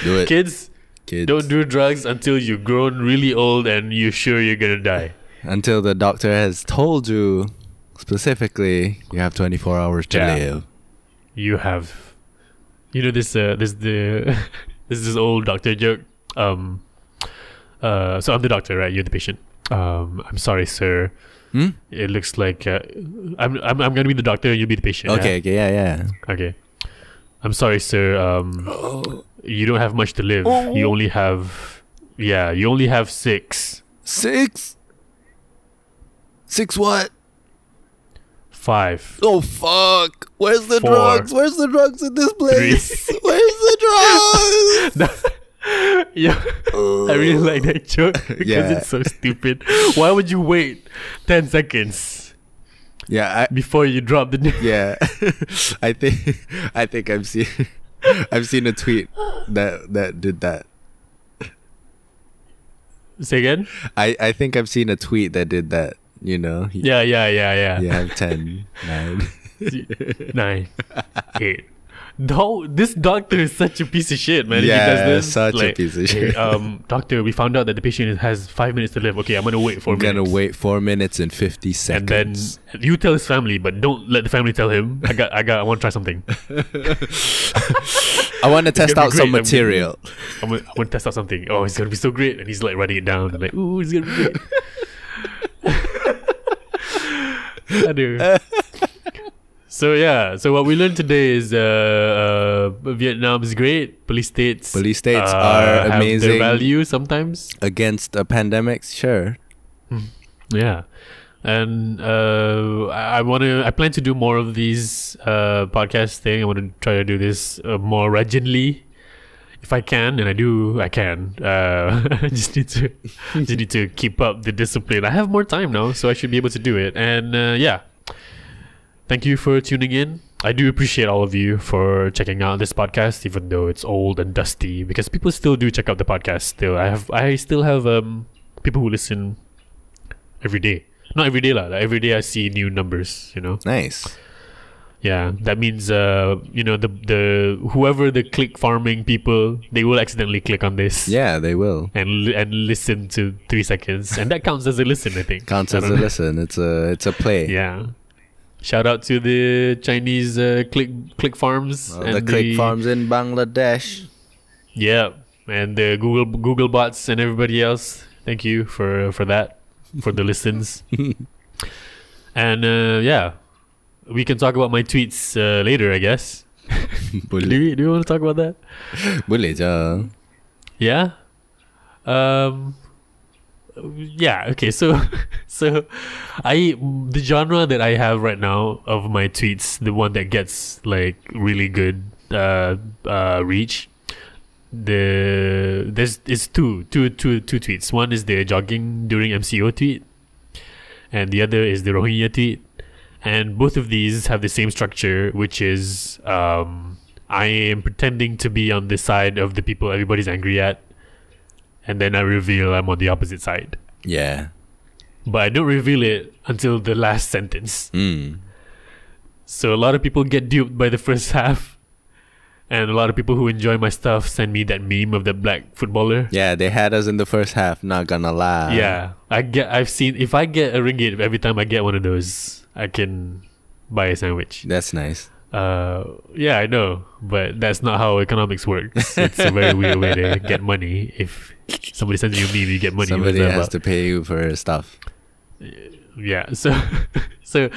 Speaker 3: do it.
Speaker 1: kids,
Speaker 3: Kids.
Speaker 1: Don't do drugs until you've grown really old and you're sure you're gonna die.
Speaker 3: Until the doctor has told you specifically you have 24 hours to
Speaker 1: Yeah.
Speaker 3: live.
Speaker 1: You have, you know this. Uh, this the this is this old doctor joke. Um, uh, so I'm the doctor, right? You're the patient. Um, I'm sorry, sir.
Speaker 3: Hmm?
Speaker 1: It looks like uh, I'm, I'm I'm gonna be the doctor. and You'll be the patient. yeah?
Speaker 3: Okay, okay, yeah, yeah.
Speaker 1: Okay. I'm sorry, sir. Um, you don't have much to live. You only have, yeah, you only have six,
Speaker 3: Six? Six what?
Speaker 1: Five.
Speaker 3: Oh fuck! Where's the
Speaker 1: Four.
Speaker 3: drugs? Where's the drugs in this place? Where's the drugs?
Speaker 1: yeah, I really like that oh. joke because
Speaker 3: Yeah.
Speaker 1: it's so stupid. Why would you wait ten seconds
Speaker 3: yeah, I,
Speaker 1: before you drop the?
Speaker 3: yeah. I think I think I'm seeing I've seen a tweet that that did that.
Speaker 1: Say again?
Speaker 3: I I think I've seen a tweet that did that. You know.
Speaker 1: Yeah, yeah, yeah, yeah.
Speaker 3: You have 10, 9.
Speaker 1: Nine, eight. No, this doctor is such a piece of shit, man.
Speaker 3: Yeah,
Speaker 1: he does this,
Speaker 3: such a piece of
Speaker 1: "Hey,
Speaker 3: shit."
Speaker 1: um, doctor, we found out that the patient has five minutes to live. Okay, I'm gonna wait for
Speaker 3: I'm gonna wait four minutes and fifty seconds.
Speaker 1: And then you tell his family, but don't let the family tell him. I got, I got, I want to try something.
Speaker 3: I want to test out some
Speaker 1: great. I'm gonna-
Speaker 3: material.
Speaker 1: I'm gonna, I want to test out something. Oh, it's gonna be so great, and he's like writing it down. I'm like, ooh, it's gonna be great. Aduh. so yeah, so what we learned today is uh, uh, Vietnam is great. Police states,
Speaker 3: Police states
Speaker 1: uh,
Speaker 3: are
Speaker 1: have their
Speaker 3: amazing.
Speaker 1: value sometimes.
Speaker 3: Against a pandemic, sure.
Speaker 1: Yeah, and uh, I, I want to. I plan to do more of these uh, podcast thing. I want to try to do this uh, more regularly, if I can, and I do. I can. Uh, I just need to, just need to keep up the discipline. I have more time now, so I should be able to do it. And uh, yeah, thank you for tuning in. I do appreciate all of you for checking out this podcast, even though it's old and dusty, because people still do check out the podcast. Still, I have, I still have um people who listen every day. Not every day, lah. Like every day I see new numbers. You know.
Speaker 3: Nice.
Speaker 1: Yeah, that means uh, you know the the whoever the click farming people they will accidentally click on this.
Speaker 3: Yeah, they will.
Speaker 1: And and listen to three seconds, and that counts as a listen. I think
Speaker 3: Counts
Speaker 1: I
Speaker 3: as a
Speaker 1: know.
Speaker 3: listen. It's a it's a play.
Speaker 1: Yeah. Shout out to the Chinese uh, click click farms
Speaker 3: Well,
Speaker 1: and
Speaker 3: the click farms in Bangladesh.
Speaker 1: Yeah, and the Google Google bots and everybody else. Thank you for for that for the listens. and uh, yeah, we can talk about my tweets uh, later, I guess. Do
Speaker 3: Boleh,
Speaker 1: you, do you want to talk about that?
Speaker 3: boleh je.
Speaker 1: Yeah. Um. Yeah. Okay. So, so, I the genre that I have right now of my tweets, the one that gets like really good uh, uh reach. The there's is two two two two tweets. One is the jogging during MCO tweet, and the other is the Rohingya tweet. And both of these have the same structure, which is um, I am pretending to be on the side of the people everybody's angry at, and then I reveal I'm on the opposite side.
Speaker 3: Yeah.
Speaker 1: But I don't reveal it until the last sentence.
Speaker 3: Mm.
Speaker 1: So a lot of people get duped by the first half, and a lot of people who enjoy my stuff send me that meme of the black footballer.
Speaker 3: Yeah, they had us in the first half. Not gonna lie.
Speaker 1: yeah, I get. I've seen. If I get a ringgit every time I get one of those, I can buy a sandwich.
Speaker 3: that's nice.
Speaker 1: Uh, yeah, I know, but that's not how economics works. It's a very weird way to get money. If somebody sends you a meme, you get money.
Speaker 3: Somebody has
Speaker 1: about?
Speaker 3: to pay you for stuff.
Speaker 1: yeah. So, so,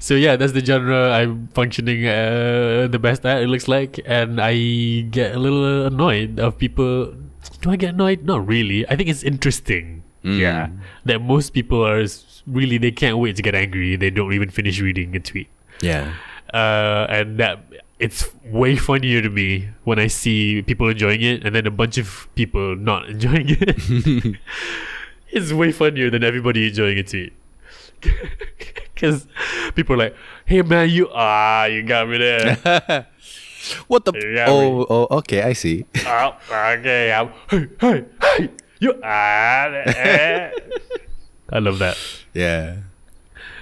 Speaker 1: so yeah, that's the genre I'm functioning uh, the best at. It looks like, and I get a little annoyed of people. Do I get annoyed? Not really. I think it's interesting.
Speaker 3: Mm.
Speaker 1: Yeah, that most people are really they can't wait to get angry. They don't even finish reading a tweet.
Speaker 3: Yeah.
Speaker 1: uh, and that it's way funnier to me when I see people enjoying it and then a bunch of people not enjoying it. it's way funnier than everybody enjoying a tweet. Because people are like, "Hey man, you ah, you got me there."
Speaker 3: What the? Oh, oh, okay. I see.
Speaker 1: oh, okay, I'm, hey, hey, hey, you ah. eh." I love that.
Speaker 3: Yeah.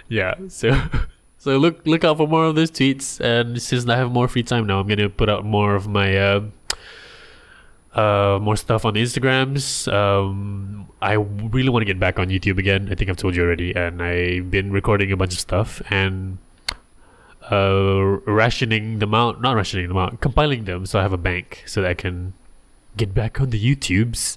Speaker 1: Yeah. So so look look out for more of those tweets and since I have more free time now I'm gonna put out more of my uh, uh more stuff on Instagrams. Um I really want to get back on YouTube again. I think I've told you already and I've been recording a bunch of stuff and uh rationing them out not rationing them out, compiling them so I have a bank so that I can get back on the YouTubes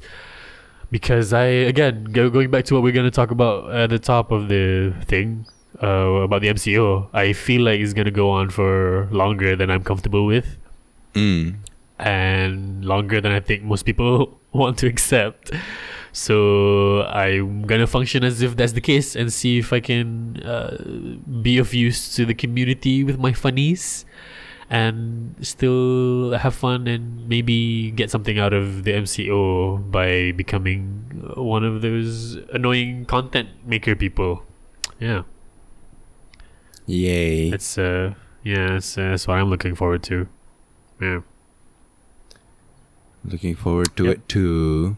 Speaker 1: because I again go, going back to what we're going to talk about at the top of the thing uh, about the MCO. I feel like it's going to go on for longer than I'm comfortable with,
Speaker 3: Mm.
Speaker 1: and longer than I think most people want to accept. So I'm gonna function as if that's the case and see if I can uh, be of use to the community with my funnies and still have fun and maybe get something out of the MCO by becoming one of those annoying content maker people. Yeah,
Speaker 3: Yay.
Speaker 1: That's uh, yeah, it's, uh, that's what I'm looking forward to. Yeah.
Speaker 3: Looking forward to
Speaker 1: Yep.
Speaker 3: it too.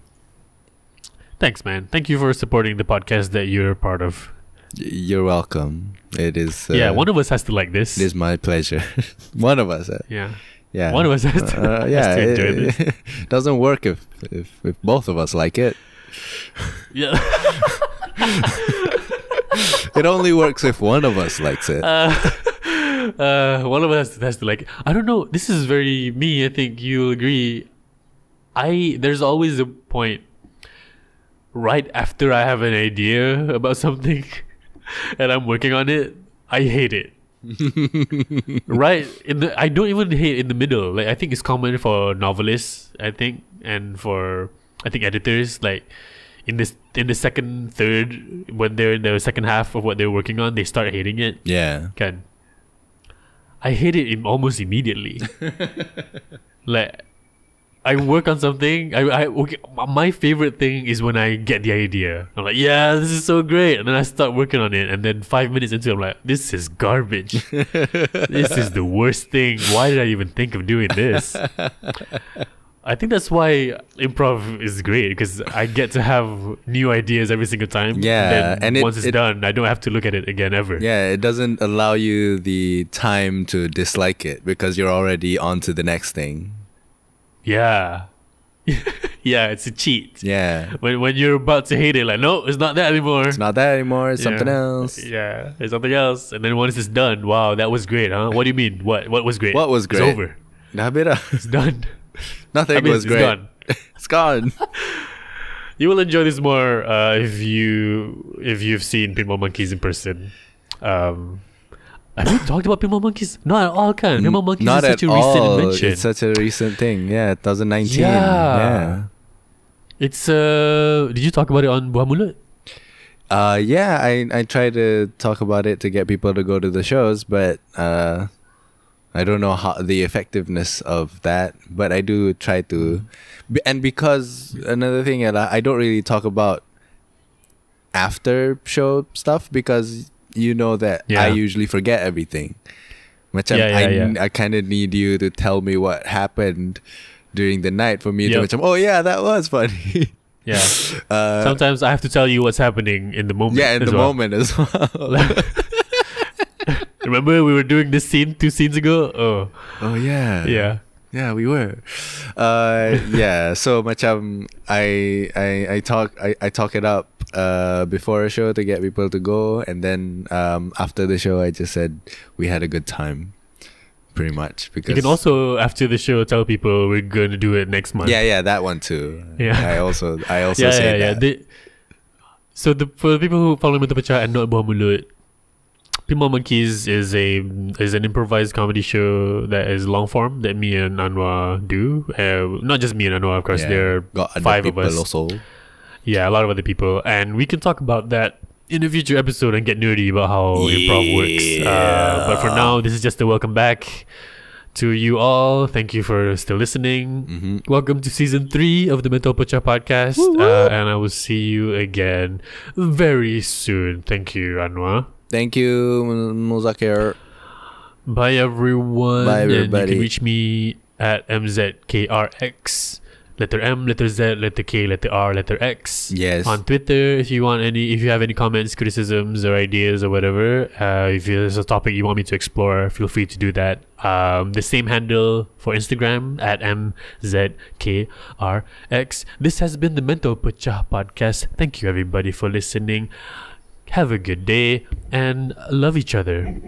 Speaker 1: Thanks, man. Thank you for supporting the podcast that you're a part of.
Speaker 3: You're welcome. It is. Uh,
Speaker 1: yeah, one of us has to like this.
Speaker 3: It is my pleasure. one of us. Uh,
Speaker 1: yeah.
Speaker 3: yeah.
Speaker 1: One of us has to-
Speaker 3: Uh,
Speaker 1: has
Speaker 3: yeah.
Speaker 1: to enjoy
Speaker 3: it,
Speaker 1: this.
Speaker 3: doesn't work if, if if both of us like it.
Speaker 1: Yeah.
Speaker 3: It only works if one of us likes it.
Speaker 1: uh, uh, one of us has to like. I don't know. This is very me. I think you'll agree. I there's always a point right after I have an idea about something, and I'm working on it. I hate it. right in the I don't even hate in the middle. Like I think it's common for novelists. I think and for I think editors like in this in the second third when they're in the second half of what they're working on, they start hating it.
Speaker 3: yeah.
Speaker 1: Can I hate it almost immediately. like I work on something. I, I okay, my favorite thing is when I get the idea. I'm like, yeah, this is so great, and then I start working on it, and then five minutes into, it, I'm like, this is garbage. this is the worst thing. Why did I even think of doing this? I think that's why improv is great because I get to have new ideas every single time.
Speaker 3: Yeah,
Speaker 1: Then
Speaker 3: and it-
Speaker 1: once it's
Speaker 3: it-
Speaker 1: done, I don't have to look at it again ever.
Speaker 3: Yeah, it doesn't allow you the time to dislike it because you're already on to the next thing.
Speaker 1: Yeah. yeah, it's a cheat.
Speaker 3: Yeah.
Speaker 1: When when you're about to hate it, like, no, it's not that anymore.
Speaker 3: It's not that anymore, it's something else.
Speaker 1: Yeah, it's something else. And then once it's done, wow, that was great, huh? What do you mean? What what was great?
Speaker 3: What was great?
Speaker 1: It's over.
Speaker 3: Nah.
Speaker 1: It's done.
Speaker 3: Nothing
Speaker 1: I mean,
Speaker 3: was
Speaker 1: it's
Speaker 3: great.
Speaker 1: gone.
Speaker 3: it's gone.
Speaker 1: You will enjoy this more uh, if you if you've seen Pinball Monkeys in person. Um, have you talked about Pinball Monkeys? Not at all, can Pinball Monkeys
Speaker 3: Not
Speaker 1: is such a recent
Speaker 3: all.
Speaker 1: invention.
Speaker 3: It's such a recent thing. Yeah, 2019.
Speaker 1: Yeah.
Speaker 3: Yeah.
Speaker 1: It's uh, did you talk about it on Buah Mulut?
Speaker 3: Uh, yeah, I, I try to talk about it to get people to go to the shows, but uh, I don't know how the effectiveness of that. But I do try to, and because another thing, I I don't really talk about after show stuff because you know that I usually forget everything. Macam
Speaker 1: Yeah, yeah,
Speaker 3: I,
Speaker 1: yeah.
Speaker 3: I kind of need you to tell me what happened during the night for me
Speaker 1: Yep.
Speaker 3: to macam, oh yeah, that was funny.
Speaker 1: Yeah.
Speaker 3: uh,
Speaker 1: Sometimes I have to tell you what's happening in the moment.
Speaker 3: yeah, in the
Speaker 1: well.
Speaker 3: moment as well.
Speaker 1: Remember we were doing this scene two scenes ago? Oh,
Speaker 3: Oh yeah.
Speaker 1: yeah.
Speaker 3: Yeah, we were. Uh yeah, so macam I I I talk I, I talk it up uh before a show to get people to go and then um after the show I just said we had a good time. Pretty much because
Speaker 1: You can also after the show tell people we're going to do it next month.
Speaker 3: Yeah, yeah, that one too.
Speaker 1: Yeah.
Speaker 3: I also I also
Speaker 1: yeah,
Speaker 3: say
Speaker 1: yeah, yeah.
Speaker 3: that.
Speaker 1: They- so the for the people who follow Mata Pecah and not Buah Mulut, Pinball Monkeys is a is an improvised comedy show that is long form that me and Anwar do. Uh, not just me and Anwar, of course.
Speaker 3: Yeah.
Speaker 1: There are
Speaker 3: Got
Speaker 1: five of us.
Speaker 3: also.
Speaker 1: Yeah, a lot of other people, and we can talk about that in a future episode and get nerdy about how improv works. Uh, but for now, this is just a welcome back to you all. Thank you for still listening.
Speaker 3: Mm-hmm.
Speaker 1: Welcome to season three of the Mata Pecah podcast, uh, and I will see you again very soon. Thank you, Anwar.
Speaker 3: Thank you, Muzakir.
Speaker 1: Bye, everyone.
Speaker 3: Bye,
Speaker 1: And you
Speaker 3: everybody.
Speaker 1: can reach me at MZKRX. Letter M, letter Z, letter K, letter R, letter X.
Speaker 3: Yes.
Speaker 1: On Twitter, if you want any, if you have any comments, criticisms, or ideas, or whatever, uh, if there's a topic you want me to explore, feel free to do that. Um, the same handle for Instagram at MZKRX. This has been the Mata Pecah podcast. Thank you, everybody, for listening. Have a good day and love each other.